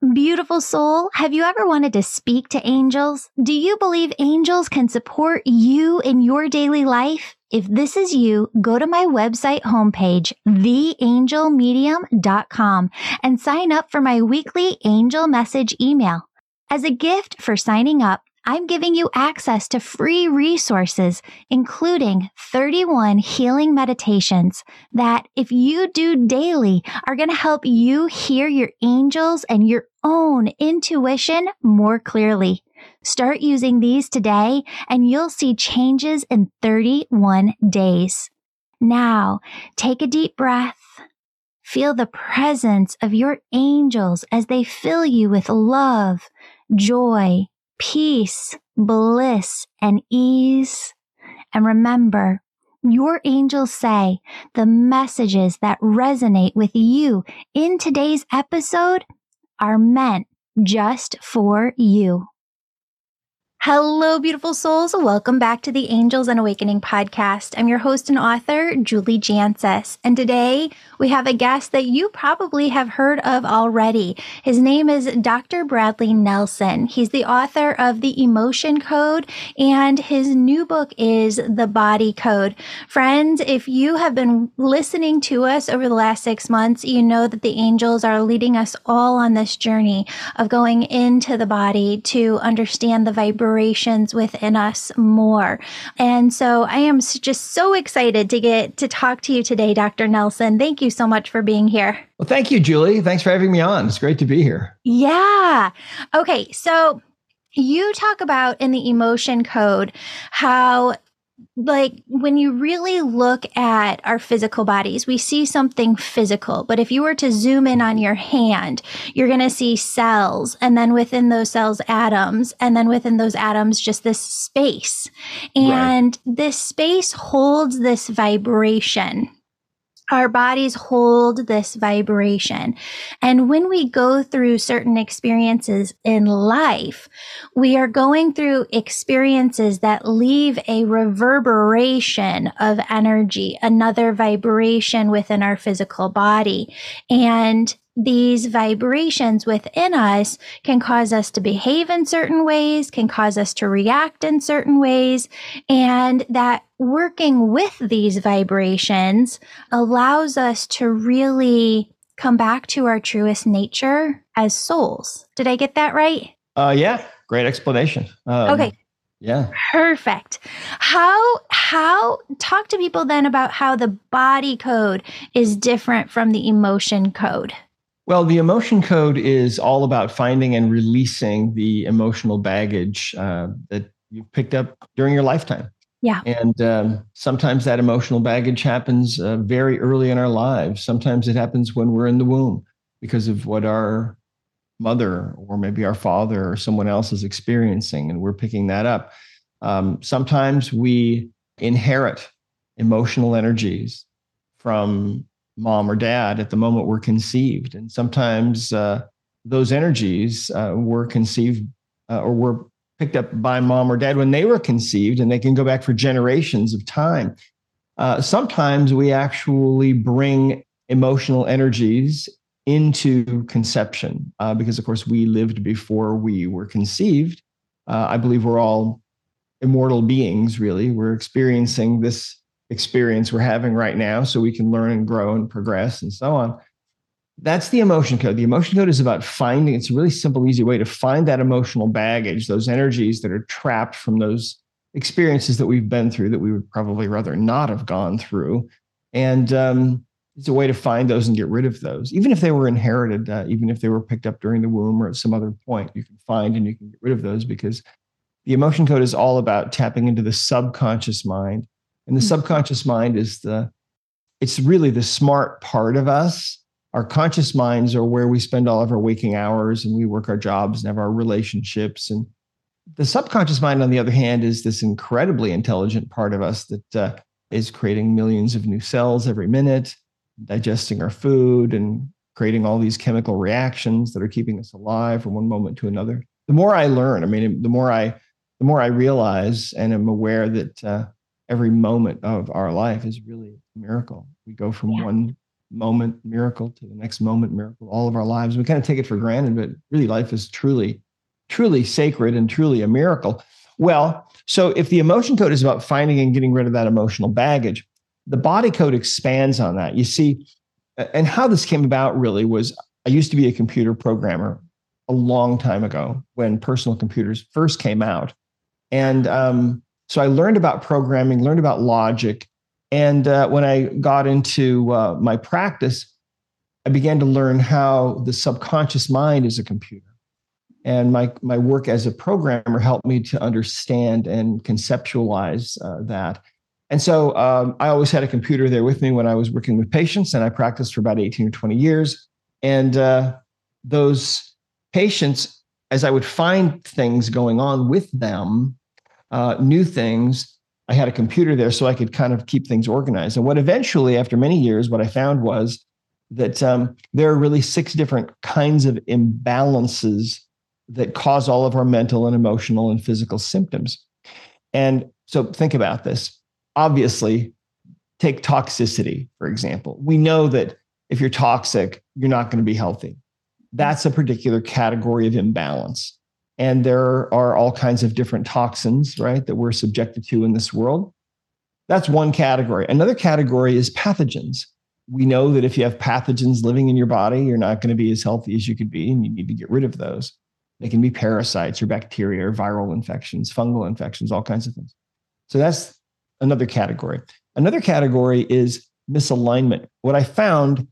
Beautiful soul, have you ever wanted to speak to angels? Do you believe angels can support you in your daily life? If this is you, go to my website homepage, theangelmedium.com, and sign up for my weekly angel message email. As a gift for signing up, I'm giving you access to free resources, including 31 healing meditations that, if you do daily, are going to help you hear your angels and your own intuition more clearly. Start using these today and you'll see changes in 31 days. Now, take a deep breath. Feel the presence of your angels as they fill you with love, joy, peace, bliss, and ease. And remember, your angels say the messages that resonate with you in today's episode are meant just for you. Hello, beautiful souls. Welcome back to the Angels and Awakening podcast. I'm your host and author, Julie Jancius. And today we have a guest that you probably have heard of already. His name is Dr. Bradley Nelson. He's the author of The Emotion Code, and his new book is The Body Code. Friends, if you have been listening to us over the last six months, you know that the angels are leading us all on this journey of going into the body to understand the vibration within us more. And so I am just so excited to get to talk to you today, Dr. Nelson. Thank you so much for being here. Well, thank you, Julie. Thanks for having me on. It's great to be here. Yeah. Okay. So you talk about in the emotion code how like when you really look at our physical bodies, we see something physical. But if you were to zoom in on your hand, you're going to see cells, and then within those cells, atoms, and then within those atoms, just this space. And right. this space holds this vibration our bodies hold this vibration. And when we go through certain experiences in life, we are going through experiences that leave a reverberation of energy, another vibration within our physical body. And these vibrations within us can cause us to behave in certain ways, can cause us to react in certain ways, and that working with these vibrations allows us to really come back to our truest nature as souls. Did I get that right? Uh, yeah, great explanation. Um, okay. Yeah. Perfect. How how talk to people then about how the body code is different from the emotion code? Well, the emotion code is all about finding and releasing the emotional baggage uh, that you've picked up during your lifetime. Yeah. And um, sometimes that emotional baggage happens uh, very early in our lives. Sometimes it happens when we're in the womb because of what our mother or maybe our father or someone else is experiencing, and we're picking that up. Um, sometimes we inherit emotional energies from mom or dad at the moment we're conceived. And sometimes uh, those energies uh, were conceived uh, or were picked up by mom or dad when they were conceived, and they can go back for generations of time. Uh, sometimes we actually bring emotional energies into conception uh, because, of course, we lived before we were conceived. Uh, I believe we're all immortal beings, really. We're experiencing this experience we're having right now so we can learn and grow and progress and so on. That's the emotion code. The emotion code is about finding, it's a really simple, easy way to find that emotional baggage, those energies that are trapped from those experiences that we've been through that we would probably rather not have gone through. And um, it's a way to find those and get rid of those, even if they were inherited, uh, even if they were picked up during the womb or at some other point, you can find and you can get rid of those because the emotion code is all about tapping into the subconscious mind and the mm-hmm. subconscious mind is the, it's really the smart part of us. Our conscious minds are where we spend all of our waking hours and we work our jobs and have our relationships. And the subconscious mind, on the other hand, is this incredibly intelligent part of us that uh, is creating millions of new cells every minute, digesting our food and creating all these chemical reactions that are keeping us alive from one moment to another. The more I learn, I mean, the more I, the more I realize and am aware that uh, every moment of our life is really a miracle. We go from yeah. one moment miracle to the next moment miracle, all of our lives. We kind of take it for granted, but really life is truly, truly sacred and truly a miracle. Well, so if the emotion code is about finding and getting rid of that emotional baggage, the body code expands on that. You see, and how this came about really was I used to be a computer programmer a long time ago when personal computers first came out. And um, so I learned about programming, learned about logic. And uh, when I got into uh, my practice, I began to learn how the subconscious mind is a computer. And my, my work as a programmer helped me to understand and conceptualize uh, that. And so um, I always had a computer there with me when I was working with patients, and I practiced for about 18 or 20 years. And uh, those patients, as I would find things going on with them, uh, new things, I had a computer there so I could kind of keep things organized. And what eventually, after many years, what I found was that um, there are really six different kinds of imbalances that cause all of our mental and emotional and physical symptoms. And so think about this. Obviously, take toxicity, for example. We know that if you're toxic, you're not going to be healthy. That's a particular category of imbalance. And there are all kinds of different toxins, right, that we're subjected to in this world. That's one category. Another category is pathogens. We know that if you have pathogens living in your body, you're not going to be as healthy as you could be, and you need to get rid of those. They can be parasites or bacteria or viral infections, fungal infections, all kinds of things. So that's another category. Another category is misalignment. What I found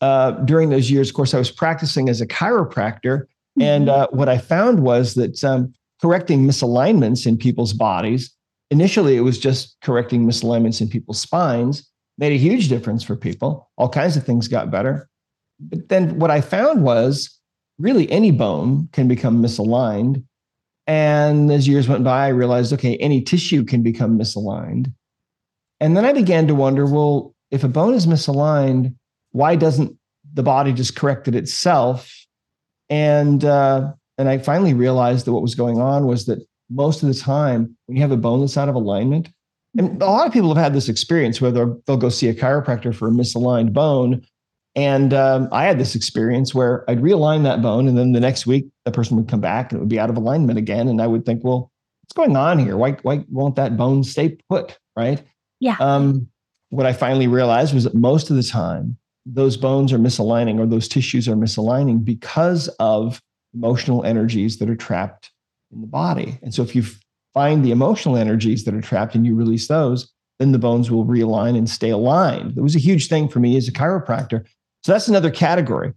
uh, during those years, of course, I was practicing as a chiropractor. Mm-hmm. And uh, what I found was that um, correcting misalignments in people's bodies, initially it was just correcting misalignments in people's spines, made a huge difference for people. All kinds of things got better. But then what I found was really any bone can become misaligned. And as years went by, I realized, okay, any tissue can become misaligned. And then I began to wonder, well, if a bone is misaligned, why doesn't the body just correct it itself? And uh, and I finally realized that what was going on was that most of the time, when you have a bone that's out of alignment, and a lot of people have had this experience where they'll, they'll go see a chiropractor for a misaligned bone, and um, I had this experience where I'd realign that bone, and then the next week the person would come back and it would be out of alignment again. And I would think, well, what's going on here? Why why won't that bone stay put? Right? Yeah. Um, what I finally realized was that most of the time those bones are misaligning or those tissues are misaligning because of emotional energies that are trapped in the body. And so if you find the emotional energies that are trapped and you release those, then the bones will realign and stay aligned. It was a huge thing for me as a chiropractor so that's another category.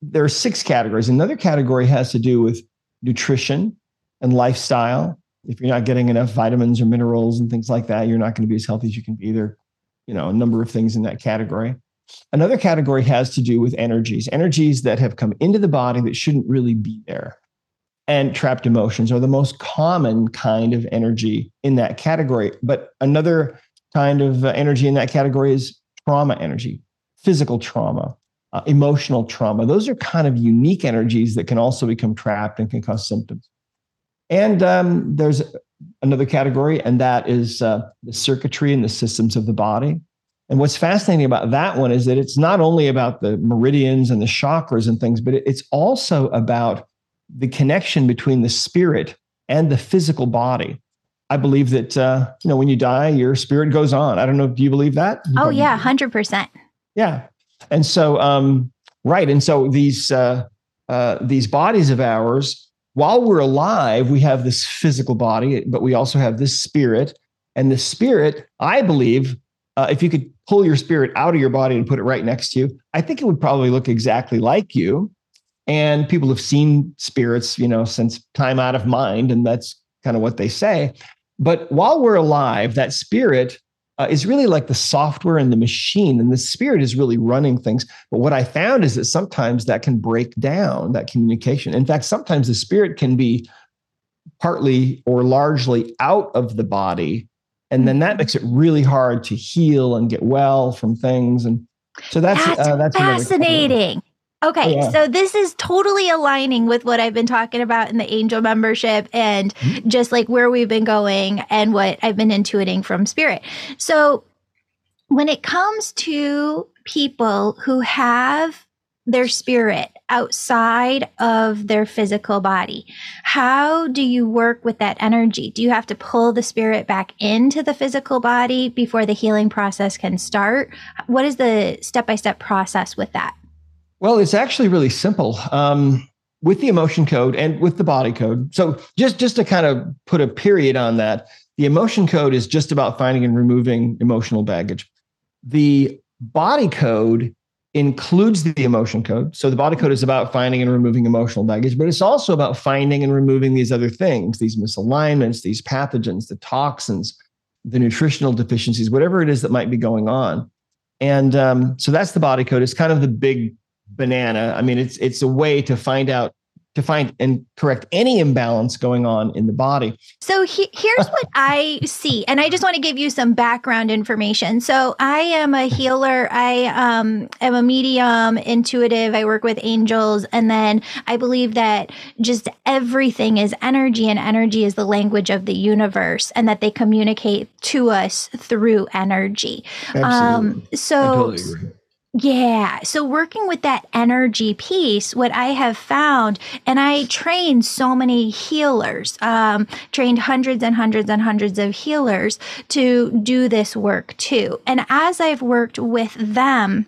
There are six categories. Another category has to do with nutrition and lifestyle. If you're not getting enough vitamins or minerals and things like that, you're not going to be as healthy as you can be. There, you know, a number of things in that category. Another category has to do with energies, energies that have come into the body that shouldn't really be there. And trapped emotions are the most common kind of energy in that category. But another kind of energy in that category is trauma energy, physical trauma, uh, emotional trauma. Those are kind of unique energies that can also become trapped and can cause symptoms. And um, there's another category, and that is uh, the circuitry and the systems of the body. And what's fascinating about that one is that it's not only about the meridians and the chakras and things, but it's also about the connection between the spirit and the physical body. I believe that uh, you know when you die, your spirit goes on. I don't know. Do you believe that? You oh yeah, hundred percent. Yeah, and so, um, right. And so these, uh, uh, these bodies of ours, while we're alive, we have this physical body, but we also have this spirit. And the spirit, I believe, uh, if you could pull your spirit out of your body and put it right next to you, I think it would probably look exactly like you. And people have seen spirits, you know, since time out of mind. And that's kind of what they say. But while we're alive, that spirit uh, is really like the software and the machine, and the spirit is really running things. But what I found is that sometimes that can break down that communication. In fact, sometimes the spirit can be partly or largely out of the body. And then that mm-hmm. makes it really hard to heal and get well from things. And so that's that's, uh, that's fascinating. Okay, yeah. so this is totally aligning with what I've been talking about in the angel membership and mm-hmm. just like where we've been going and what I've been intuiting from spirit. So when it comes to people who have their spirit outside of their physical body. How do you work with that energy? Do you have to pull the spirit back into the physical body before the healing process can start? What is the step by step process with that? Well, it's actually really simple. Um, with the emotion code and with the body code. So just just to kind of put a period on that, the emotion code is just about finding and removing emotional baggage. The body code includes the emotion code. So the body code is about finding and removing emotional baggage, but it's also about finding and removing these other things, these misalignments, these pathogens, the toxins, the nutritional deficiencies, whatever it is that might be going on. And um, so that's the body code. It's kind of the big banana. I mean, it's it's a way to find out to find and correct any imbalance going on in the body. So he, here's what I see, and I just want to give you some background information. So I am a healer. I um, am a medium, intuitive. I work with angels, and then I believe that just everything is energy, and energy is the language of the universe, and that they communicate to us through energy. Absolutely. Um, so. Yeah. So working with that energy piece, what I have found, and I trained so many healers, um, trained hundreds and hundreds and hundreds of healers to do this work too. And as I've worked with them,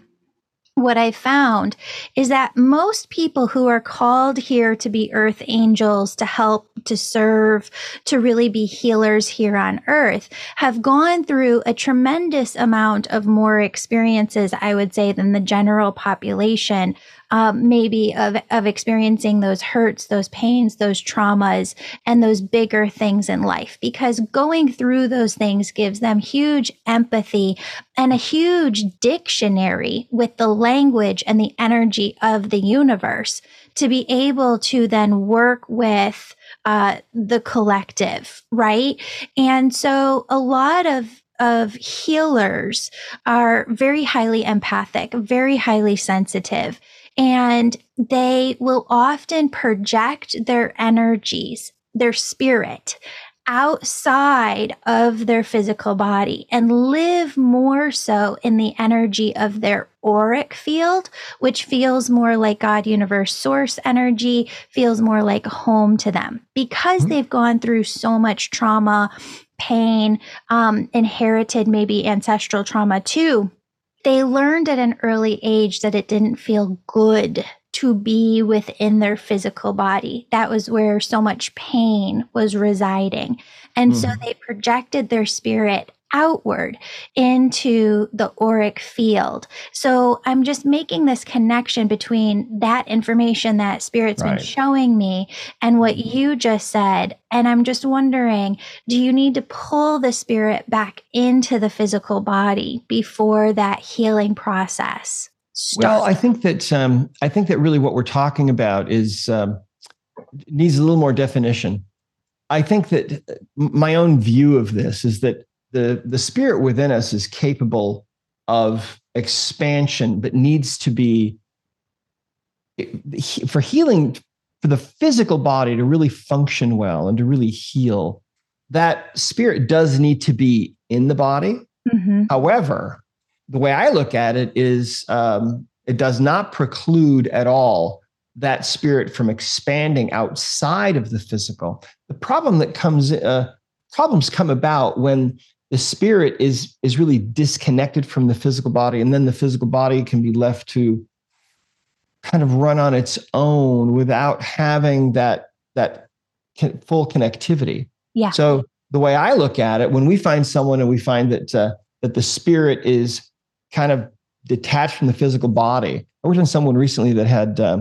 what I found is that most people who are called here to be earth angels, to help, to serve, to really be healers here on earth, have gone through a tremendous amount of more experiences, I would say, than the general population um, maybe of, of experiencing those hurts, those pains, those traumas, and those bigger things in life. Because going through those things gives them huge empathy and a huge dictionary with the language and the energy of the universe to be able to then work with uh, the collective, right? And so a lot of of healers are very highly empathic, very highly sensitive and they will often project their energies, their spirit outside of their physical body and live more so in the energy of their auric field, which feels more like God, universe, source energy, feels more like home to them because mm-hmm. they've gone through so much trauma, pain, um, inherited maybe ancestral trauma too they learned at an early age that it didn't feel good to be within their physical body. That was where so much pain was residing. And mm. so they projected their spirit outward into the auric field. So I'm just making this connection between that information that Spirit's right. been showing me and what you just said. And I'm just wondering do you need to pull the spirit back into the physical body before that healing process? Starts? Well, I think that um, I think that really what we're talking about is um, needs a little more definition. I think that uh, my own view of this is that the the spirit within us is capable of expansion but needs to be for healing for the physical body to really function well and to really heal that spirit does need to be in the body mm-hmm. however the way i look at it is um, it does not preclude at all that spirit from expanding outside of the physical the problem that comes uh, problems come about when the spirit is is really disconnected from the physical body and then the physical body can be left to kind of run on its own without having that that full connectivity. Yeah. So the way i look at it when we find someone and we find that uh, that the spirit is kind of detached from the physical body i worked on someone recently that had uh,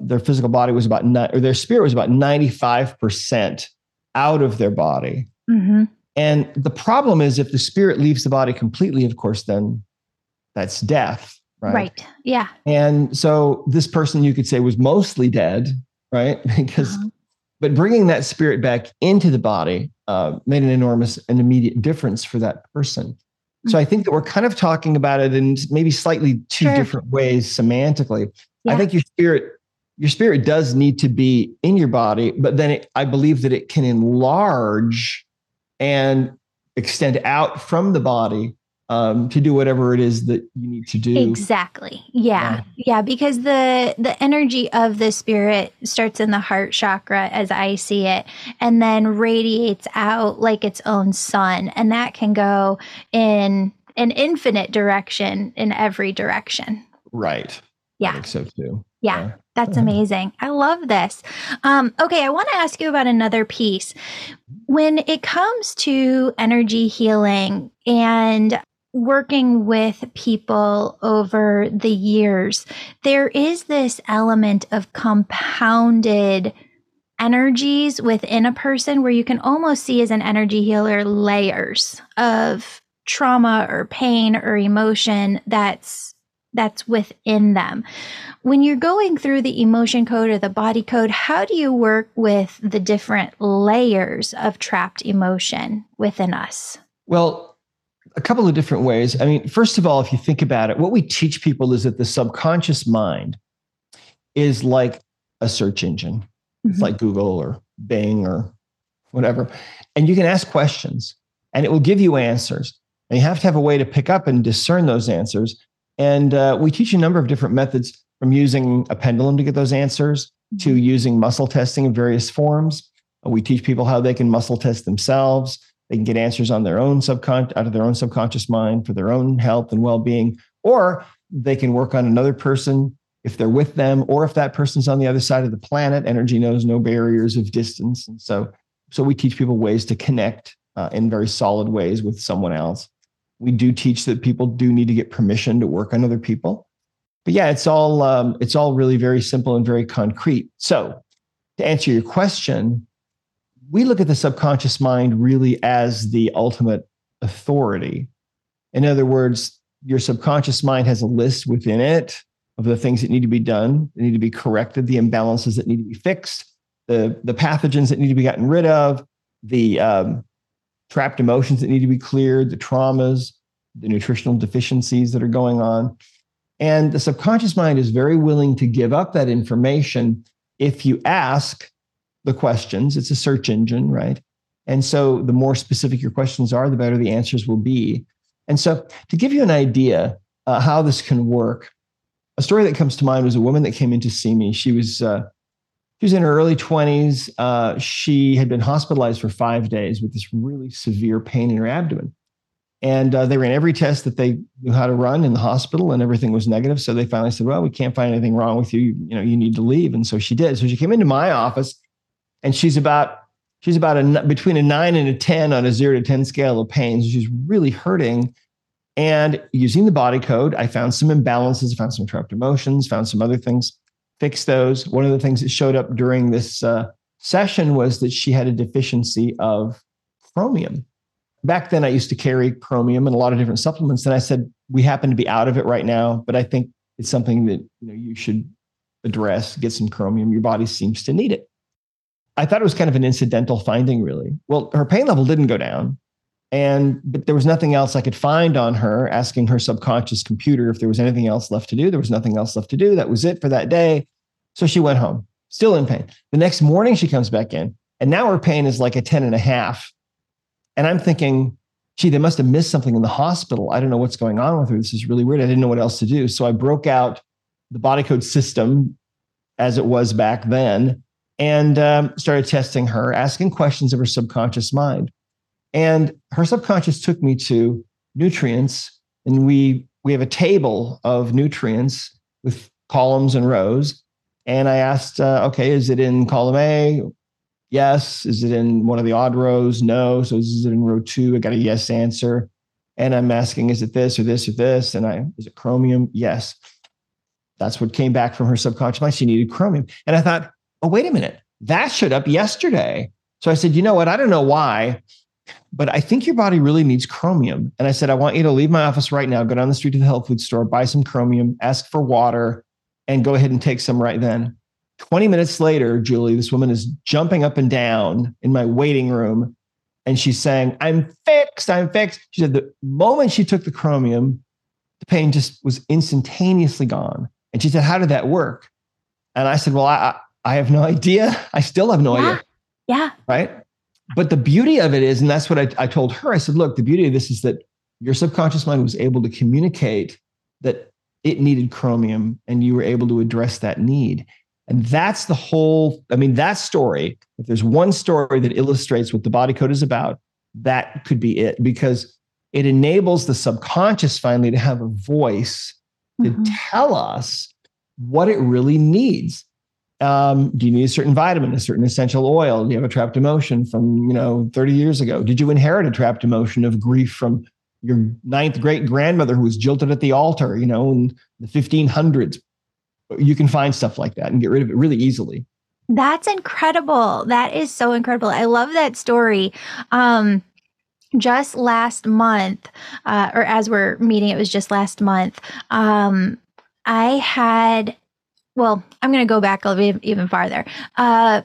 their physical body was about or their spirit was about 95% out of their body. Mm-hmm. And the problem is if the spirit leaves the body completely, of course, then that's death. Right. Right. Yeah. And so this person you could say was mostly dead, right? Because, uh-huh. but bringing that spirit back into the body uh, made an enormous and immediate difference for that person. Mm-hmm. So I think that we're kind of talking about it in maybe slightly two sure. different ways semantically. Yeah. I think your spirit your spirit does need to be in your body, but then it, I believe that it can enlarge and extend out from the body um, to do whatever it is that you need to do. Exactly. Yeah. yeah. Yeah. Because the the energy of the spirit starts in the heart chakra as I see it, and then radiates out like its own sun. And that can go in an infinite direction in every direction. Right. Yeah. I think so too. Yeah. yeah. That's amazing. I love this. Um, okay, I want to ask you about another piece. When it comes to energy healing and working with people over the years, there is this element of compounded energies within a person where you can almost see as an energy healer layers of trauma or pain or emotion that's that's within them. When you're going through the emotion code or the body code, how do you work with the different layers of trapped emotion within us? Well, a couple of different ways. I mean, first of all, if you think about it, what we teach people is that the subconscious mind is like a search engine. Mm-hmm. It's like Google or Bing or whatever. And you can ask questions and it will give you answers. And you have to have a way to pick up and discern those answers. And uh, we teach a number of different methods from using a pendulum to get those answers to mm-hmm. using muscle testing in various forms. We teach people how they can muscle test themselves they can get answers on their own subcon out of their own subconscious mind for their own health and well-being, or they can work on another person if they're with them, or if that person's on the other side of the planet. Energy knows no barriers of distance, and so so we teach people ways to connect uh, in very solid ways with someone else. We do teach that people do need to get permission to work on other people, but yeah, it's all um, it's all really very simple and very concrete. So to answer your question, we look at the subconscious mind really as the ultimate authority. In other words, your subconscious mind has a list within it of the things that need to be done, that need to be corrected, the imbalances that need to be fixed, the, the pathogens that need to be gotten rid of, the um, trapped emotions that need to be cleared, the traumas, the nutritional deficiencies that are going on. And the subconscious mind is very willing to give up that information if you ask the questions. It's a search engine, right? And so the more specific your questions are, the better the answers will be. And so to give you an idea uh, how this can work, a story that comes to mind was a woman that came in to see me. She was uh, she was in her early 20s. Uh, she had been hospitalized for five days with this really severe pain in her abdomen. And uh, they ran every test that they knew how to run in the hospital, and everything was negative. So they finally said, "Well, we can't find anything wrong with you. You, you know, you need to leave." And so she did. So she came into my office and she's about she's about a between a nine and a ten on a zero to ten scale of pain. So she's really hurting. And using the body code, I found some imbalances, found some trapped emotions, found some other things, fixed those. One of the things that showed up during this uh, session was that she had a deficiency of chromium. Back then, I used to carry chromium and a lot of different supplements, and I said we happen to be out of it right now, but I think it's something that you know you should address. Get some chromium. Your body seems to need it. I thought it was kind of an incidental finding, really. Well, her pain level didn't go down. And but there was nothing else I could find on her, asking her subconscious computer if there was anything else left to do. There was nothing else left to do. That was it for that day. So she went home, still in pain. The next morning she comes back in, and now her pain is like a 10 and a half. And I'm thinking, gee, they must have missed something in the hospital. I don't know what's going on with her. This is really weird. I didn't know what else to do. So I broke out the body code system as it was back then and um, started testing her, asking questions of her subconscious mind. And her subconscious took me to nutrients, and we we have a table of nutrients with columns and rows. And I asked, uh, okay, is it in column A? Yes. Is it in one of the odd rows? No. So is it in row two? I got a yes answer. And I'm asking, is it this or this or this? And I, is it chromium? Yes. That's what came back from her subconscious mind. She needed chromium. And I thought, oh, wait a minute, that showed up yesterday. So I said, you know what? I don't know why, but I think your body really needs chromium. And I said, I want you to leave my office right now, go down the street to the health food store, buy some chromium, ask for water, and go ahead and take some right then. 20 minutes later, Julie, this woman is jumping up and down in my waiting room. And she's saying, I'm fixed. I'm fixed. She said, the moment she took the chromium, the pain just was instantaneously gone. And she said, How did that work? And I said, Well, I, I have no idea. I still have no yeah. idea. Yeah. Right. But the beauty of it is, and that's what I, I told her, I said, look, the beauty of this is that your subconscious mind was able to communicate that it needed chromium and you were able to address that need. And that's the whole, I mean, that story, if there's one story that illustrates what the body code is about, that could be it because it enables the subconscious finally to have a voice to mm-hmm. tell us what it really needs. Um, do you need a certain vitamin, a certain essential oil? Do you have a trapped emotion from you know 30 years ago? Did you inherit a trapped emotion of grief from your ninth great grandmother who was jilted at the altar, you know, in the 1500s? You can find stuff like that and get rid of it really easily. That's incredible. That is so incredible. I love that story. Um, just last month, uh, or as we're meeting, it was just last month. Um, I had, well, I'm going to go back a little bit even farther. Uh,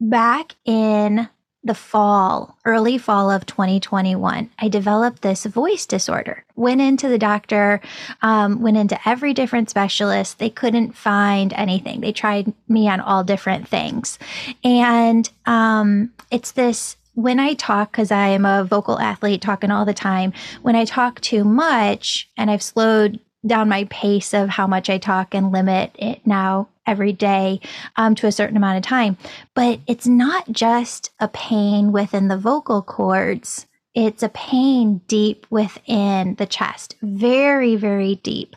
back in the fall, early fall of 2021, I developed this voice disorder. Went into the doctor, um, went into every different specialist. They couldn't find anything. They tried me on all different things. And um, it's this when I talk, because I am a vocal athlete talking all the time, when I talk too much and I've slowed down my pace of how much I talk and limit it now every day um, to a certain amount of time. But it's not just a pain within the vocal cords. It's a pain deep within the chest, very, very deep,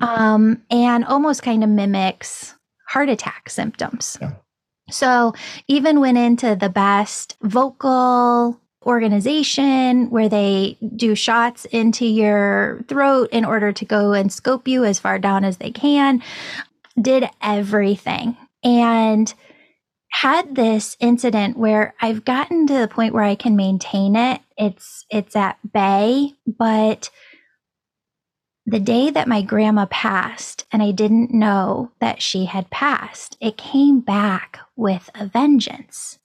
um, and almost kind of mimics heart attack symptoms. Yeah. So even went into the best vocal organization where they do shots into your throat in order to go and scope you as far down as they can. Did everything and had this incident where I've gotten to the point where I can maintain it. It's it's at bay, but the day that my grandma passed and I didn't know that she had passed, it came back with a vengeance.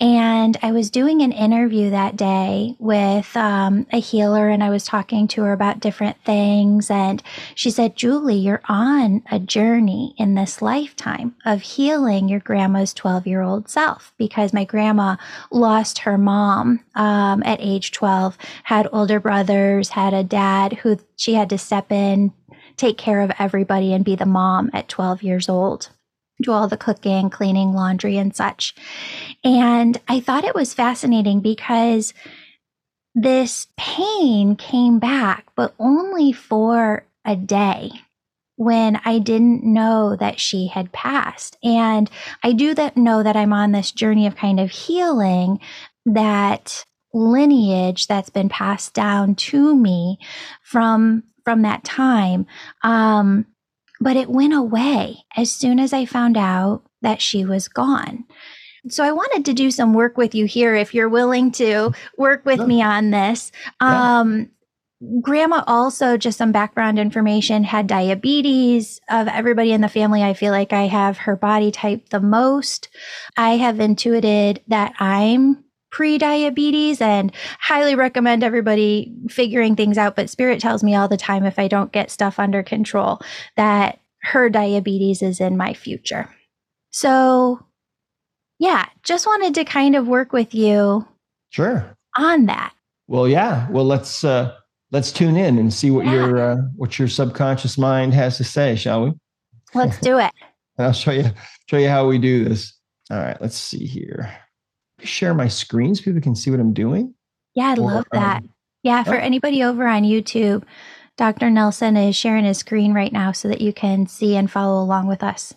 And I was doing an interview that day with um, a healer, and I was talking to her about different things. And she said, Julie, you're on a journey in this lifetime of healing your grandma's 12 year old self because my grandma lost her mom um, at age 12, had older brothers, had a dad who she had to step in, take care of everybody, and be the mom at 12 years old do all the cooking, cleaning, laundry, and such. And I thought it was fascinating because this pain came back, but only for a day when I didn't know that she had passed. And I do that know that I'm on this journey of kind of healing that lineage that's been passed down to me from from that time. Um, but it went away as soon as I found out that she was gone. So I wanted to do some work with you here if you're willing to work with me on this. Um, grandma also just some background information had diabetes of everybody in the family i feel like i have her body type the most i have intuited that i'm pre-diabetes and highly recommend everybody figuring things out. But spirit tells me all the time if i don't get stuff under control that her diabetes is in my future. So yeah just wanted to kind of work with you sure. on that. Well yeah. Well let's uh let's tune in and see what yeah. your uh, what your subconscious mind has to say shall we? Let's do it. I'll show you show you how we do this. All right let's see here share my screen so people can see what I'm doing? Yeah, I love that. Um, yeah, for oh. anybody over on YouTube, Dr. Nelson is sharing his screen right now so that you can see and follow along with us.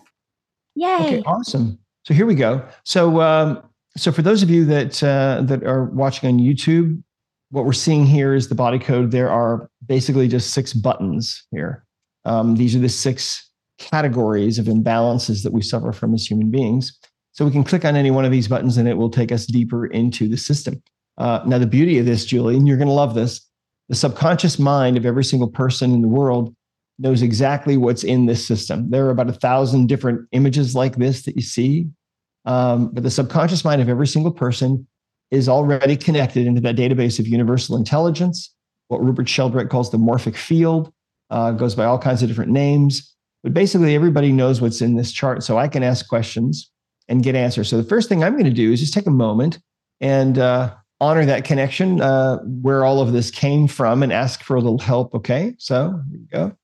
Yay! Okay, awesome. So here we go. So, um, so for those of you that uh, that are watching on YouTube, what we're seeing here is the body code. There are basically just six buttons here. Um, these are the six categories of imbalances that we suffer from as human beings. So we can click on any one of these buttons and it will take us deeper into the system. Uh, now, the beauty of this, Julie, and you're going to love this, the subconscious mind of every single person in the world knows exactly what's in this system. There are about a thousand different images like this that you see. Um, but the subconscious mind of every single person is already connected into that database of universal intelligence, what Rupert Sheldrake calls the morphic field, uh, goes by all kinds of different names. But basically, everybody knows what's in this chart. So I can ask questions and get answers. So the first thing I'm going to do is just take a moment and uh, honor that connection, uh, where all of this came from, and ask for a little help. Okay, so here we go.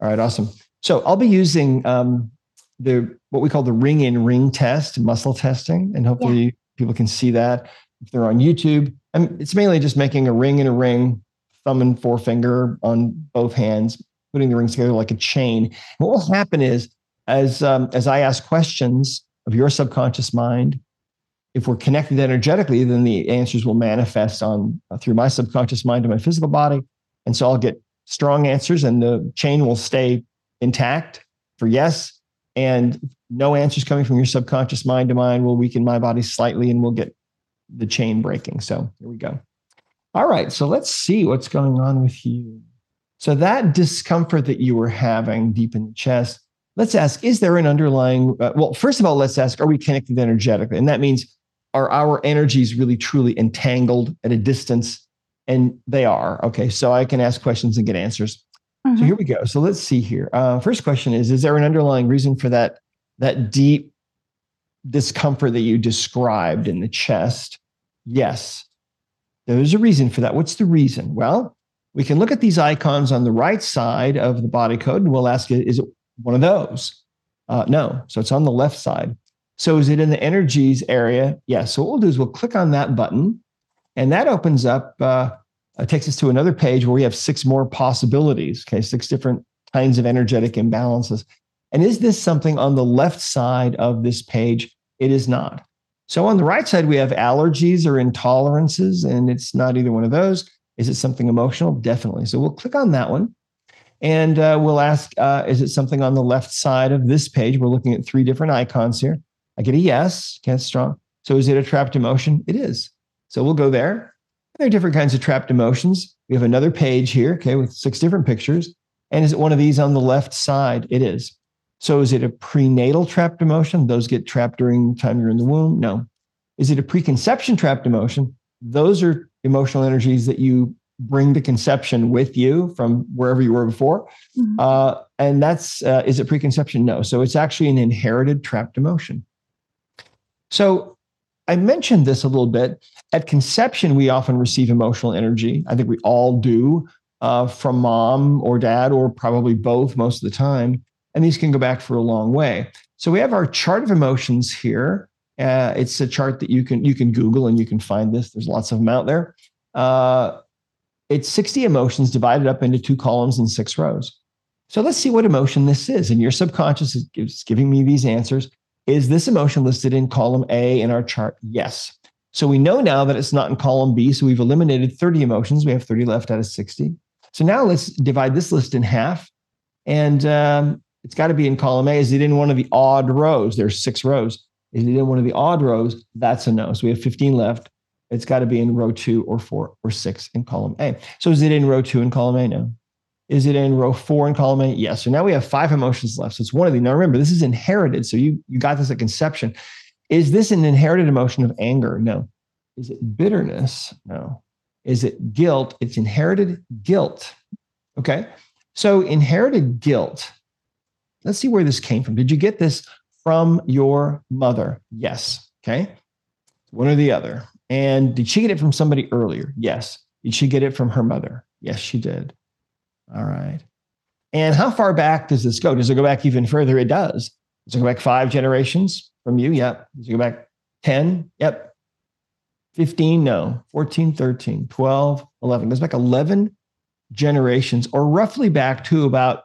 All right, awesome. So I'll be using um, the what we call the ring in ring test, muscle testing, and hopefully yeah. people can see that if they're on YouTube. And it's mainly just making a ring in a ring, thumb and forefinger on both hands, putting the rings together like a chain. And what will happen is, as um, as I ask questions of your subconscious mind, if we're connected energetically, then the answers will manifest on uh, through my subconscious mind to my physical body, and so I'll get strong answers, and the chain will stay intact for yes, and no answers coming from your subconscious mind to mine will weaken my body slightly, and we'll get the chain breaking. So here we go. All right, so let's see what's going on with you. So that discomfort that you were having deep in the chest, let's ask, is there an underlying, uh, well, first of all, let's ask, are we connected energetically? And that means, are our energies really truly entangled at a distance? And they are. Okay, so I can ask questions and get answers. Mm-hmm. So here we go. So let's see here. Uh, first question is, is there an underlying reason for that, that deep discomfort that you described in the chest? Yes. There's a reason for that. What's the reason? Well, we can look at these icons on the right side of the body code and we'll ask is it one of those? Uh, no. So it's on the left side. So is it in the energies area? Yes. So what we'll do is we'll click on that button and that opens up, uh, uh, takes us to another page where we have six more possibilities. Okay. Six different kinds of energetic imbalances. And is this something on the left side of this page? It is not. So on the right side, we have allergies or intolerances, and it's not either one of those. Is it something emotional? Definitely. So we'll click on that one. And uh, we'll ask, uh, is it something on the left side of this page? We're looking at three different icons here. I get a yes, okay, strong. So is it a trapped emotion? It is. So we'll go there. There are different kinds of trapped emotions. We have another page here, okay, with six different pictures. And is it one of these on the left side? It is. So is it a prenatal trapped emotion? Those get trapped during the time you're in the womb? No. Is it a preconception trapped emotion? Those are emotional energies that you bring the conception with you from wherever you were before. Mm-hmm. Uh, and that's, uh, is it preconception? No. So it's actually an inherited trapped emotion. So I mentioned this a little bit. At conception, we often receive emotional energy. I think we all do uh, from mom or dad, or probably both most of the time and these can go back for a long way. So we have our chart of emotions here. Uh, it's a chart that you can you can Google and you can find this. There's lots of them out there. Uh, it's 60 emotions divided up into two columns and six rows. So let's see what emotion this is. And your subconscious is giving me these answers. Is this emotion listed in column A in our chart? Yes. So we know now that it's not in column B. So we've eliminated 30 emotions. We have 30 left out of 60. So now let's divide this list in half. And um, it's got to be in column A. Is it in one of the odd rows? There's six rows. Is it in one of the odd rows? That's a no. So we have 15 left. It's got to be in row two or four or six in column A. So is it in row two in column A? No. Is it in row four in column A? Yes. So now we have five emotions left. So it's one of these. Now remember, this is inherited. So you you got this at conception. Is this an inherited emotion of anger? No. Is it bitterness? No. Is it guilt? It's inherited guilt. Okay. So inherited guilt Let's see where this came from. Did you get this from your mother? Yes. Okay. One or the other. And did she get it from somebody earlier? Yes. Did she get it from her mother? Yes, she did. All right. And how far back does this go? Does it go back even further? It does. Does it go back five generations from you? Yep. Does it go back 10? Yep. 15? No. 14, 13, 12, 11. It goes back 11 generations or roughly back to about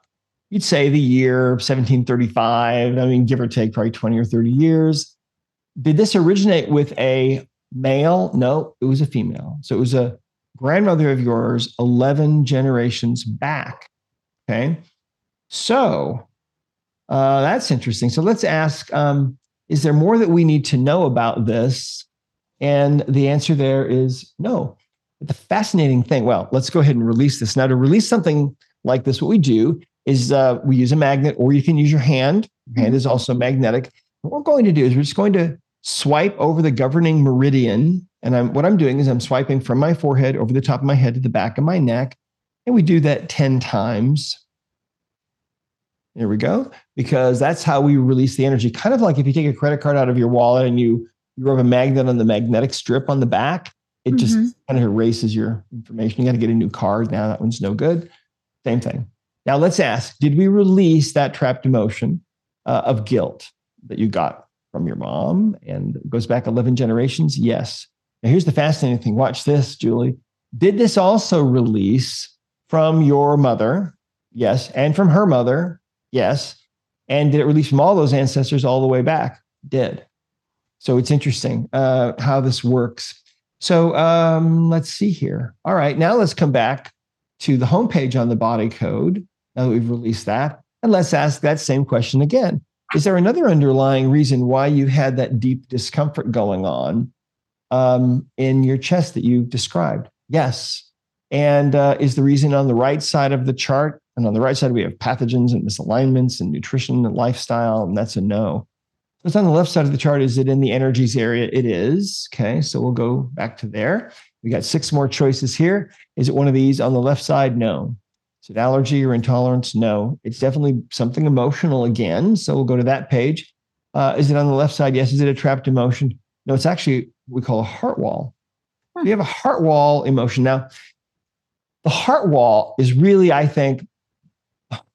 you'd say the year 1735, I mean, give or take probably 20 or 30 years. Did this originate with a male? No, it was a female. So it was a grandmother of yours 11 generations back. Okay. So uh, that's interesting. So let's ask um, Is there more that we need to know about this? And the answer there is no. But the fascinating thing, well, let's go ahead and release this. Now, to release something like this, what we do is uh, we use a magnet or you can use your hand. Your hand is also magnetic. What we're going to do is we're just going to swipe over the governing meridian. And I'm, what I'm doing is I'm swiping from my forehead over the top of my head to the back of my neck. And we do that 10 times. There we go. Because that's how we release the energy. Kind of like if you take a credit card out of your wallet and you you rub a magnet on the magnetic strip on the back, it just Mhm. kind of erases your information. You got to get a new card now. That one's no good. Same thing. Now let's ask: Did we release that trapped emotion uh, of guilt that you got from your mom and goes back 11 generations? Yes. Now here's the fascinating thing. Watch this, Julie. Did this also release from your mother? Yes. And from her mother? Yes. And did it release from all those ancestors all the way back? Did. So it's interesting uh, how this works. So um, let's see here. All right, now let's come back to the homepage on the body code. Now that we've released that, and let's ask that same question again. Is there another underlying reason why you had that deep discomfort going on um, in your chest that you described? Yes. And uh, is the reason on the right side of the chart? And on the right side, we have pathogens and misalignments and nutrition and lifestyle, and that's a no. What's on the left side of the chart? Is it in the energies area? It is. Okay, so we'll go back to there. We got six more choices here. Is it one of these on the left side? No. It allergy or intolerance? No. It's definitely something emotional again. So we'll go to that page. Uh, is it on the left side? Yes. Is it a trapped emotion? No, it's actually what we call a heart wall. We have a heart wall emotion. Now, the heart wall is really, I think,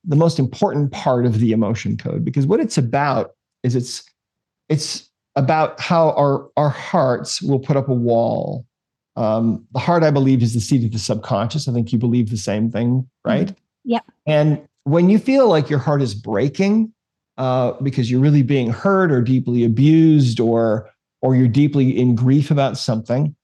the most important part of the emotion code because what it's about is it's it's about how our our hearts will put up a wall. Um, the heart, I believe, is the seat of the subconscious. I think you believe the same thing, right? Yeah. And when you feel like your heart is breaking uh, because you're really being hurt or deeply abused or or you're deeply in grief about something,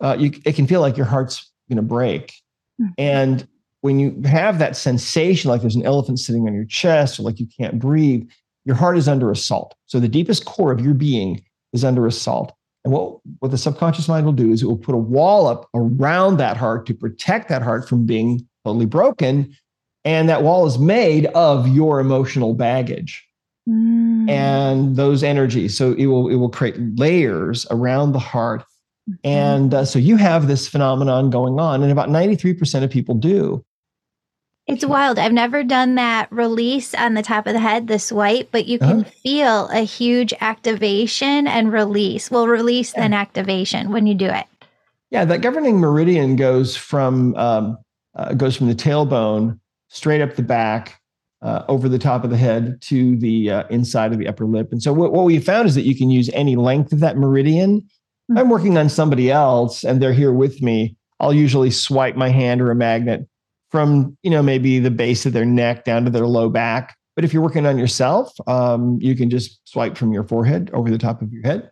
uh, you, it can feel like your heart's going to break. Mhm. And when you have that sensation, like there's an elephant sitting on your chest or like you can't breathe, your heart is under assault. So the deepest core of your being is under assault. And what, what the subconscious mind will do is it will put a wall up around that heart to protect that heart from being totally broken. And that wall is made of your emotional baggage Mm. and those energies. So it will it will create layers around the heart. Mhm. And uh, so you have this phenomenon going on, and about 93% of people do. It's wild. I've never done that release on the top of the head, the swipe, but you can Uh-huh. feel a huge activation and release. Well, release then activation when you do it. Yeah, that governing meridian goes from um, uh, goes from the tailbone straight up the back, uh, over the top of the head to the uh, inside of the upper lip. And so what, what we found is that you can use any length of that meridian. If I'm working on somebody else and they're here with me. I'll usually swipe my hand or a magnet from you know maybe the base of their neck down to their low back. But if you're working on yourself, um, you can just swipe from your forehead over the top of your head.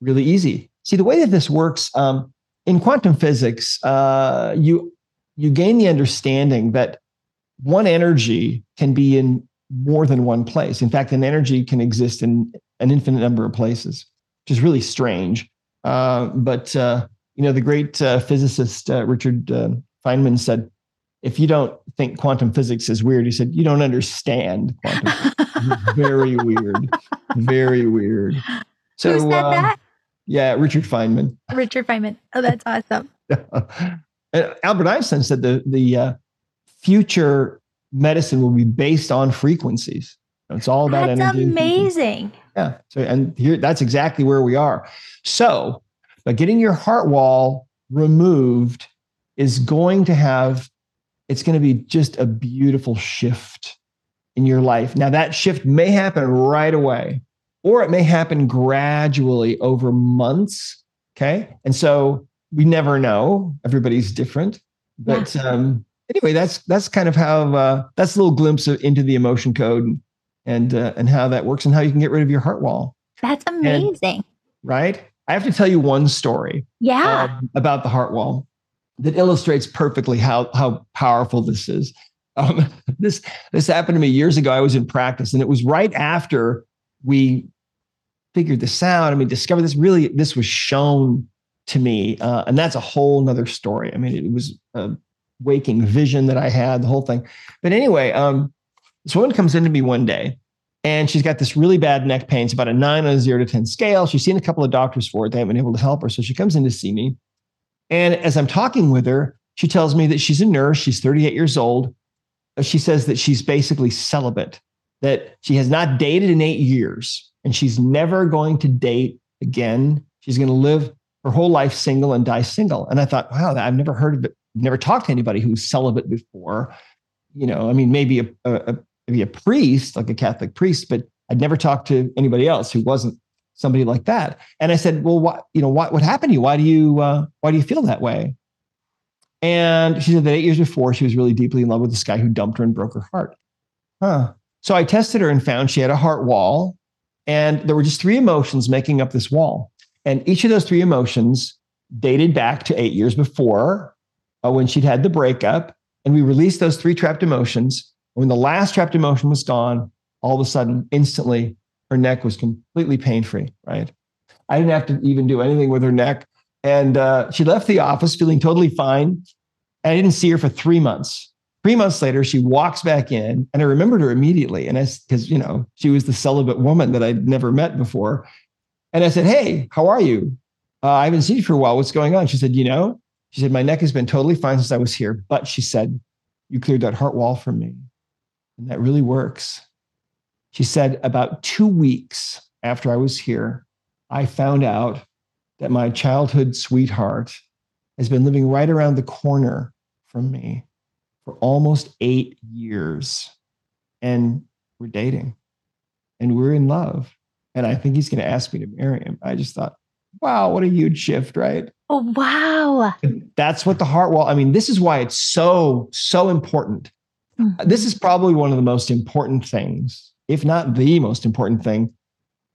Really easy. See the way that this works um, in quantum physics, uh, you you gain the understanding that one energy can be in more than one place. In fact, an energy can exist in an infinite number of places, which is really strange. Uh, but uh, you know, the great uh, physicist uh, Richard uh, Feynman said, "If you don't think quantum physics is weird, he said you don't understand quantum. very weird, very weird." So, Who said uh, that? yeah, Richard Feynman. Richard Feynman. Oh, that's awesome. Albert Einstein said the the uh, future medicine will be based on frequencies. It's all about That's energy. amazing. Yeah. So, and here, that's exactly where we are. So, but getting your heart wall removed is going to have, it's going to be just a beautiful shift in your life. Now, that shift may happen right away, or it may happen gradually over months. Okay. And so we never know. Everybody's different. But um, anyway, that's that's kind of how uh, that's a little glimpse of, into the emotion code and uh, and how that works and how you can get rid of your heart wall. That's amazing. Right? I have to tell you one story yeah. um, about the heart wall that illustrates perfectly how how powerful this is. Um, this this happened to me years ago. I was in practice, and it was right after we figured this out. I mean, discovered this. Really, this was shown to me, uh, and that's a whole nother story. I mean, it was a waking vision that I had, the whole thing. But anyway, um, this woman comes into me one day, and she's got this really bad neck pain. It's about a nine on a zero to ten scale. She's seen a couple of doctors for it. They haven't been able to help her, so she comes in to see me. And as I'm talking with her, she tells me that she's a nurse. She's 38 years old. Uh, she says that she's basically celibate, that she has not dated in eight years, and she's never going to date again She's going to live her whole life single and die single. And I thought, wow, I've never heard of it. Never talked to anybody who's celibate before. You know, I mean, maybe a, a, maybe a priest, like a Catholic priest, but I'd never talked to anybody else who wasn't somebody like that. And I said, well, what, you know, what, what happened to you? Why do you, uh, why do you feel that way? And she said that eight years before, she was really deeply in love with this guy who dumped her and broke her heart. Huh. So I tested her and found she had a heart wall. And there were just three emotions making up this wall. And each of those three emotions dated back to eight years before uh, when she'd had the breakup. And we released those three trapped emotions. When the last trapped emotion was gone, all of a sudden, instantly, her neck was completely pain free, right? I didn't have to even do anything with her neck. And uh, she left the office feeling totally fine. And I didn't see her for three months. Three months later, she walks back in, and I remembered her immediately. And I, because you know, she was the celibate woman that I'd never met before. And I said, "Hey, how are you? Uh, I haven't seen you for a while. What's going on?" She said, "You know," she said, "My neck has been totally fine since I was here, but she said, you cleared that heart wall for me, and that really works." She said, about two weeks after I was here, I found out that my childhood sweetheart has been living right around the corner from me for almost eight years. And we're dating and we're in love. And I think he's going to ask me to marry him. I just thought, wow, what a huge shift, right? Oh, wow. That's what the heart wall, I mean, this is why it's so, so important. Mm-hmm. This is probably one of the most important things, if not the most important thing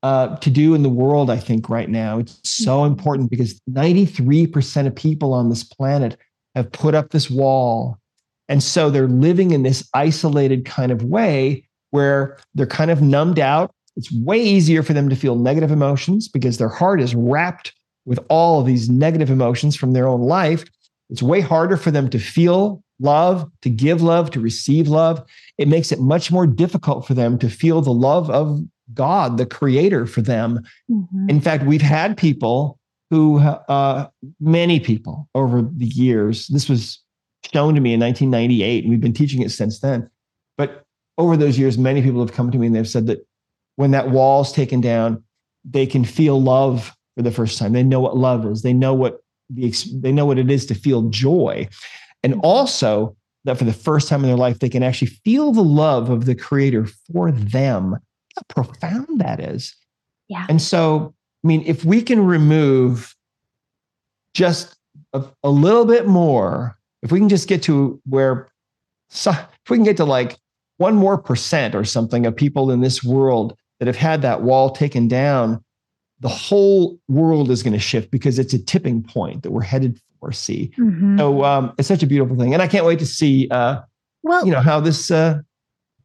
uh, to do in the world, I think, right now. It's so mm-hmm. important because 93% of people on this planet have put up this wall. And so they're living in this isolated kind of way where they're kind of numbed out. It's way easier for them to feel negative emotions because their heart is wrapped with all of these negative emotions from their own life. It's way harder for them to feel love, to give love, to receive love. It makes it much more difficult for them to feel the love of God, the creator for them. Mm-hmm. In fact, we've had people who, uh, many people over the years, this was shown to me in 1998, and we've been teaching it since then. But over those years, many people have come to me and they've said that when that wall's taken down, they can feel love for the first time. They know what love is. They know what the they know what it is to feel joy, and also that for the first time in their life, they can actually feel the love of the Creator for them how profound that is. Yeah. And so, I mean, if we can remove just a, a little bit more, if we can just get to where, so, if we can get to like one more percent or something of people in this world that have had that wall taken down, the whole world is going to shift because it's a tipping point that we're headed for. See, mm-hmm. so um, it's such a beautiful thing, and I can't wait to see, uh, well, you know, how this uh,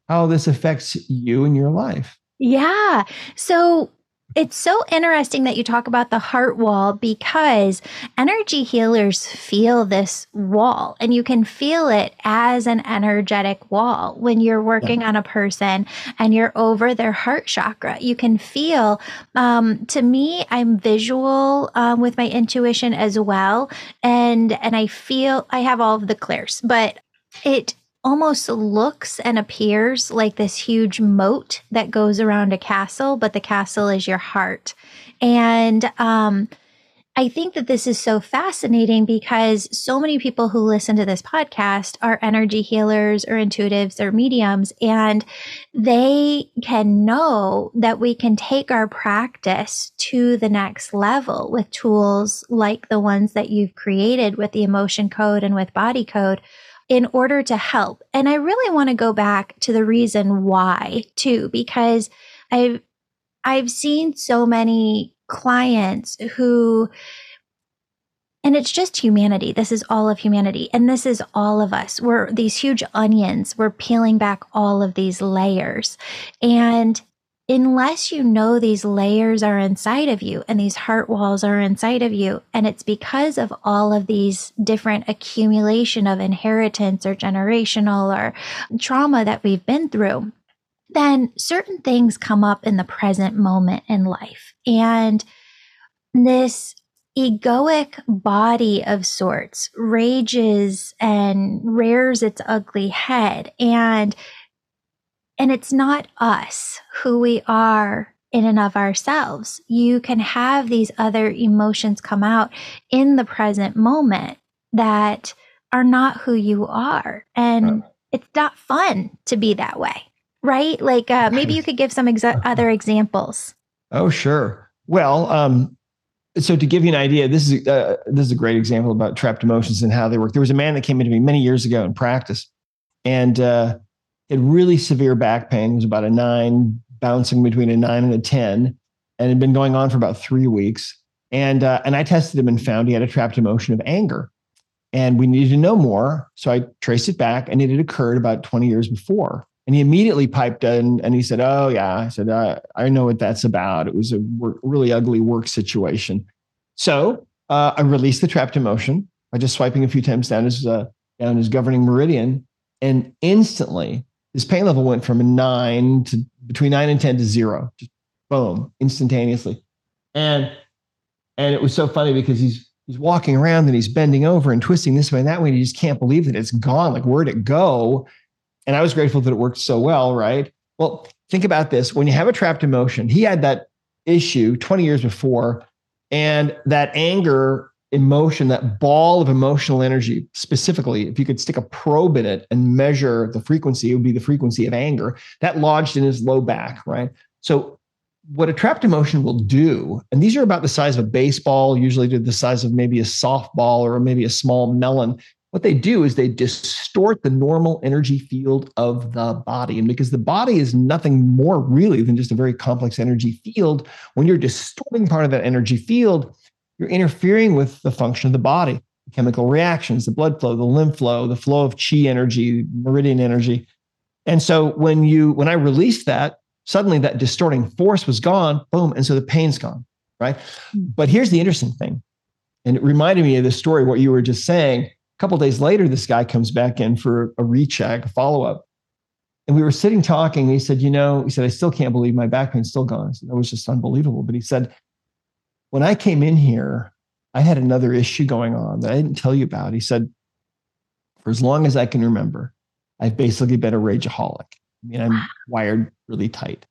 how this affects you in your life. Yeah. So it's so interesting that you talk about the heart wall because energy healers feel this wall and you can feel it as an energetic wall when you're working yeah. on a person and you're over their heart chakra. You can feel, um, to me, I'm visual um, with my intuition as well. And, and I feel I have all of the clairs, but it almost looks and appears like this huge moat that goes around a castle, but the castle is your heart. And um, I think that this is so fascinating because so many people who listen to this podcast are energy healers or intuitives or mediums, and they can know that we can take our practice to the next level with tools like the ones that you've created with the emotion code and with body code in order to help. And I really want to go back to the reason why too, because I've I've seen so many clients who and it's just humanity. This is all of humanity. And this is all of us. We're these huge onions. We're peeling back all of these layers. And unless you know these layers are inside of you and these heart walls are inside of you, and it's because of all of these different accumulation of inheritance or generational or trauma that we've been through, then certain things come up in the present moment in life. And this egoic body of sorts rages and rears its ugly head and and it's not us who we are in and of ourselves. You can have these other emotions come out in the present moment that are not who you are. And it's not fun to be that way, right? Like uh, maybe you could give some exa- other examples. Oh, sure. Well, um, so to give you an idea, this is uh, this is a great example about trapped emotions and how they work. There was a man that came into me many years ago in practice, and uh, had really severe back pain. It was about a nine, bouncing between a nine and a ten, and it had been going on for about three weeks. And uh, and I tested him and found he had a trapped emotion of anger, and we needed to know more. So I traced it back, and it had occurred about twenty years before. And he immediately piped in and he said, Oh, yeah. I said, I, I know what that's about. It was a work, really ugly work situation. So uh, I released the trapped emotion by just swiping a few times down his, uh, down his governing meridian. And instantly, his pain level went from a nine to between nine and 10 to zero, just boom, instantaneously. And and it was so funny because he's he's walking around and he's bending over and twisting this way and that way. And he just can't believe that it's gone. Like, where'd it go? And I was grateful that it worked so well, right? Well, think about this. When you have a trapped emotion, he had that issue 20 years before, and that anger emotion, that ball of emotional energy, specifically, if you could stick a probe in it and measure the frequency, it would be the frequency of anger that lodged in his low back, right? So, what a trapped emotion will do, and these are about the size of a baseball, usually to the size of maybe a softball or maybe a small melon, what they do is they distort the normal energy field of the body. And because the body is nothing more really than just a very complex energy field, when you're distorting part of that energy field, you're interfering with the function of the body, the chemical reactions, the blood flow, the lymph flow, the flow of chi energy, meridian energy. And so when you when I released that, suddenly that distorting force was gone, boom, and so the pain's gone, right? Hmm. But here's the interesting thing. And it reminded me of the story what you were just saying A couple days later, this guy comes back in for a recheck, a follow up. And we were sitting talking. he said, You know, he said, I still can't believe my back pain's still gone. I said, That was just unbelievable. But he said, When I came in here, I had another issue going on that I didn't tell you about. He said, For as long as I can remember, I've basically been a rageaholic. I mean, I'm wired really tight.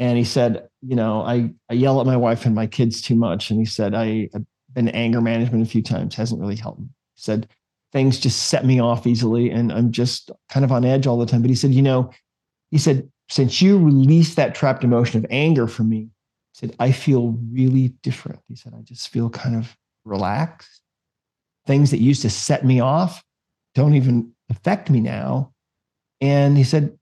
And he said, You know, I, I yell at my wife and my kids too much. And he said, I, I've been anger management a few times, hasn't really helped me. He said, things just set me off easily and I'm just kind of on edge all the time. But he said, you know, he said, since you released that trapped emotion of anger from me, said, I feel really different. He said, I just feel kind of relaxed. Things that used to set me off don't even affect me now. And he said,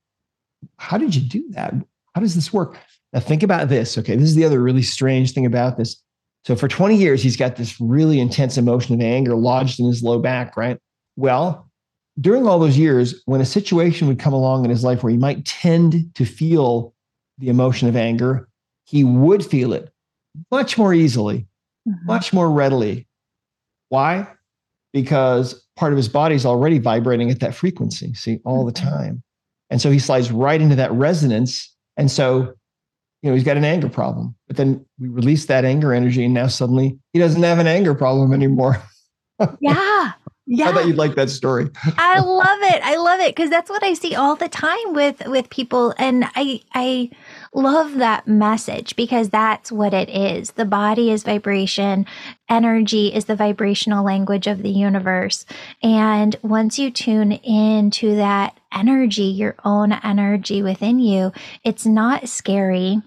How did you do that? How does this work? Now, think about this. Okay. This is the other really strange thing about this. So for 20 years, he's got this really intense emotion of anger lodged in his low back, right? Well, during all those years, when a situation would come along in his life where he might tend to feel the emotion of anger, he would feel it much more easily, mm-hmm. much more readily. Why? Because part of his body is already vibrating at that frequency, see, all the mm-hmm. time. And so he slides right into that resonance. And so you know, he's got an anger problem. But then we release that anger energy, and now suddenly he doesn't have an anger problem anymore. yeah. Yeah. I thought you'd like that story. I love it. I love it because that's what I see all the time with with people and I I love that message because that's what it is. The body is vibration, energy is the vibrational language of the universe. And once you tune into that energy, your own energy within you, it's not scary.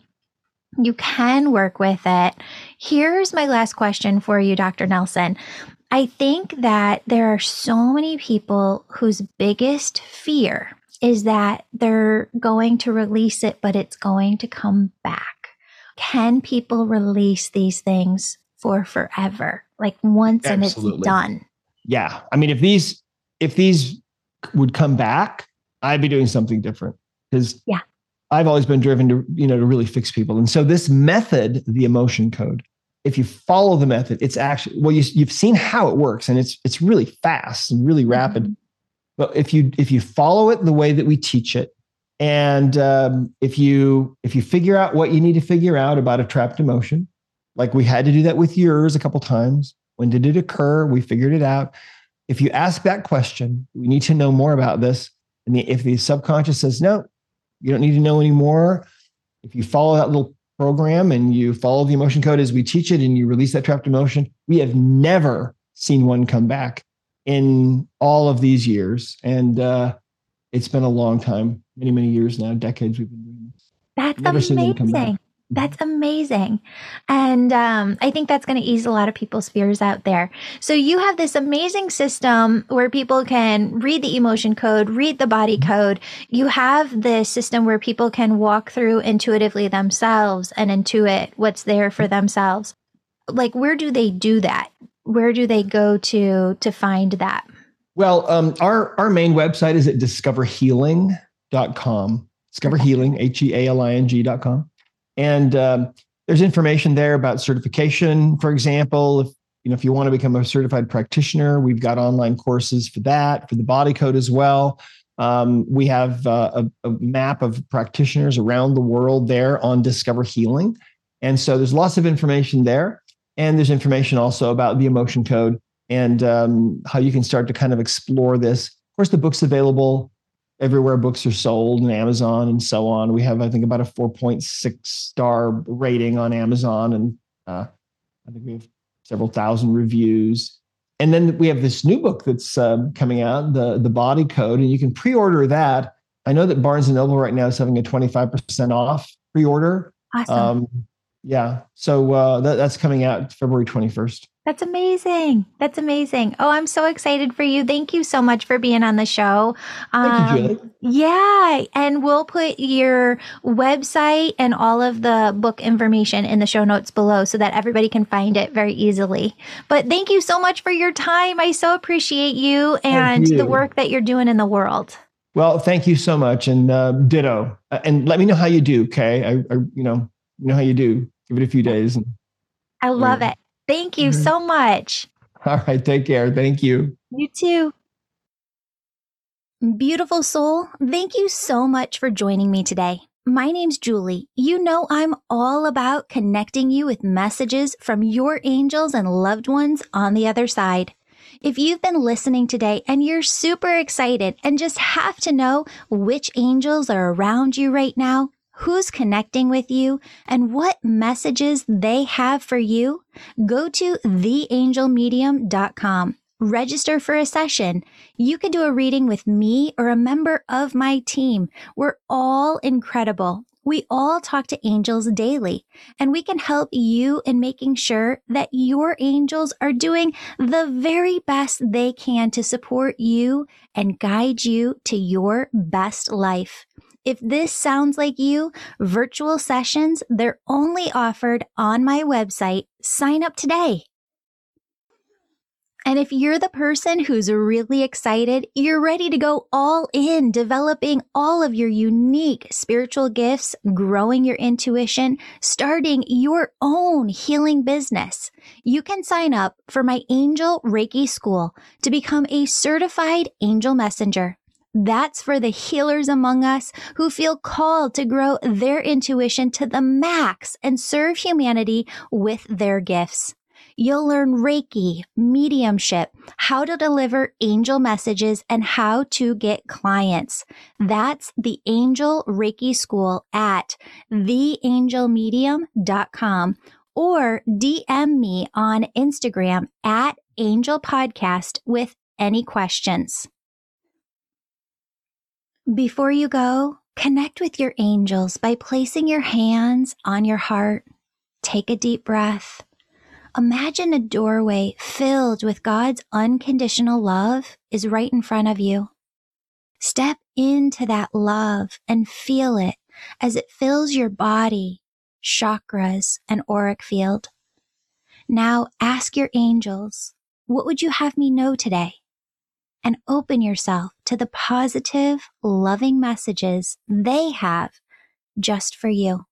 You can work with it. Here's my last question for you, Dr. Nelson. I think that there are so many people whose biggest fear is that they're going to release it, but it's going to come back. Can people release these things for forever? Like once Absolutely. and it's done. Yeah. I mean, if these, if these would come back, I'd be doing something different because yeah. I've always been driven to, you know, to really fix people. And so this method, the emotion code, if you follow the method, it's actually well, you, you've seen how it works, and it's it's really fast and really rapid. Mm-hmm. But if you if you follow it the way that we teach it, and um, if you if you figure out what you need to figure out about a trapped emotion, like we had to do that with yours a couple times. When did it occur? We figured it out. If you ask that question, we need to know more about this. And the, if the subconscious says no, you don't need to know anymore. If you follow that little program and you follow the emotion code as we teach it and you release that trapped emotion, we have never seen one come back in all of these years. And uh, it's been a long time, many, many years now, decades we've been doing this. That's never amazing. That's amazing. And um, I think that's going to ease a lot of people's fears out there. So, you have this amazing system where people can read the emotion code, read the body code. You have this system where people can walk through intuitively themselves and intuit what's there for themselves. Like, where do they do that? Where do they go to to find that? Well, um, our, our main website is at discoverhealing.com. Discover Healing, H E A L I N G.com. And um, there's information there about certification, for example. If you know if you want to become a certified practitioner, we've got online courses for that, for the body code as well. Um, we have uh, a, a, map of practitioners around the world there on Discover Healing. And so there's lots of information there. And there's information also about the emotion code and um, how you can start to kind of explore this. Of course, the book's available everywhere books are sold and Amazon and so on. We have, I think, about a 4.6 star rating on Amazon, and uh, I think we have several thousand reviews. And then we have this new book that's uh, coming out, the the Body Code, and you can pre-order that. I know that Barnes and Noble right now is having a 25% off pre-order. Awesome. Um, yeah, so uh, that, that's coming out February 21st. That's amazing. That's amazing. Oh, I'm so excited for you. Thank you so much for being on the show. Um, Thank you, Julie. Um, yeah. And we'll put your website and all of the book information in the show notes below so that everybody can find it very easily. But thank you so much for your time. I so appreciate you and you. the work that you're doing in the world. Well, thank you so much. And uh, ditto. Uh, and let me know how you do. Okay. I, I, you know, you know how you do. Give it a few days. And, I love yeah. it. Thank you mm-hmm. so much. All right. Take care. Thank you. You too. Beautiful soul, thank you so much for joining me today. My name's Julie. You know, I'm all about connecting you with messages from your angels and loved ones on the other side. If you've been listening today and you're super excited and just have to know which angels are around you right now, who's connecting with you, and what messages they have for you, go to theangelmedium.com. Register for a session. You can do a reading with me or a member of my team. We're all incredible. We all talk to angels daily, and we can help you in making sure that your angels are doing the very best they can to support you and guide you to your best life. If this sounds like you, virtual sessions, they're only offered on my website. Sign up today. And if you're the person who's really excited, you're ready to go all in developing all of your unique spiritual gifts, growing your intuition, starting your own healing business, you can sign up for my Angel Reiki School to become a certified angel messenger. That's for the healers among us who feel called to grow their intuition to the max and serve humanity with their gifts. You'll learn Reiki, mediumship, how to deliver angel messages, and how to get clients. That's the Angel Reiki School at theangelmedium.com or DM me on Instagram at Angel Podcast with any questions. Before you go, connect with your angels by placing your hands on your heart. Take a deep breath. Imagine a doorway filled with God's unconditional love is right in front of you. Step into that love and feel it as it fills your body, chakras, and auric field. Now ask your angels, what would you have me know today? And open yourself to the positive, loving messages they have just for you.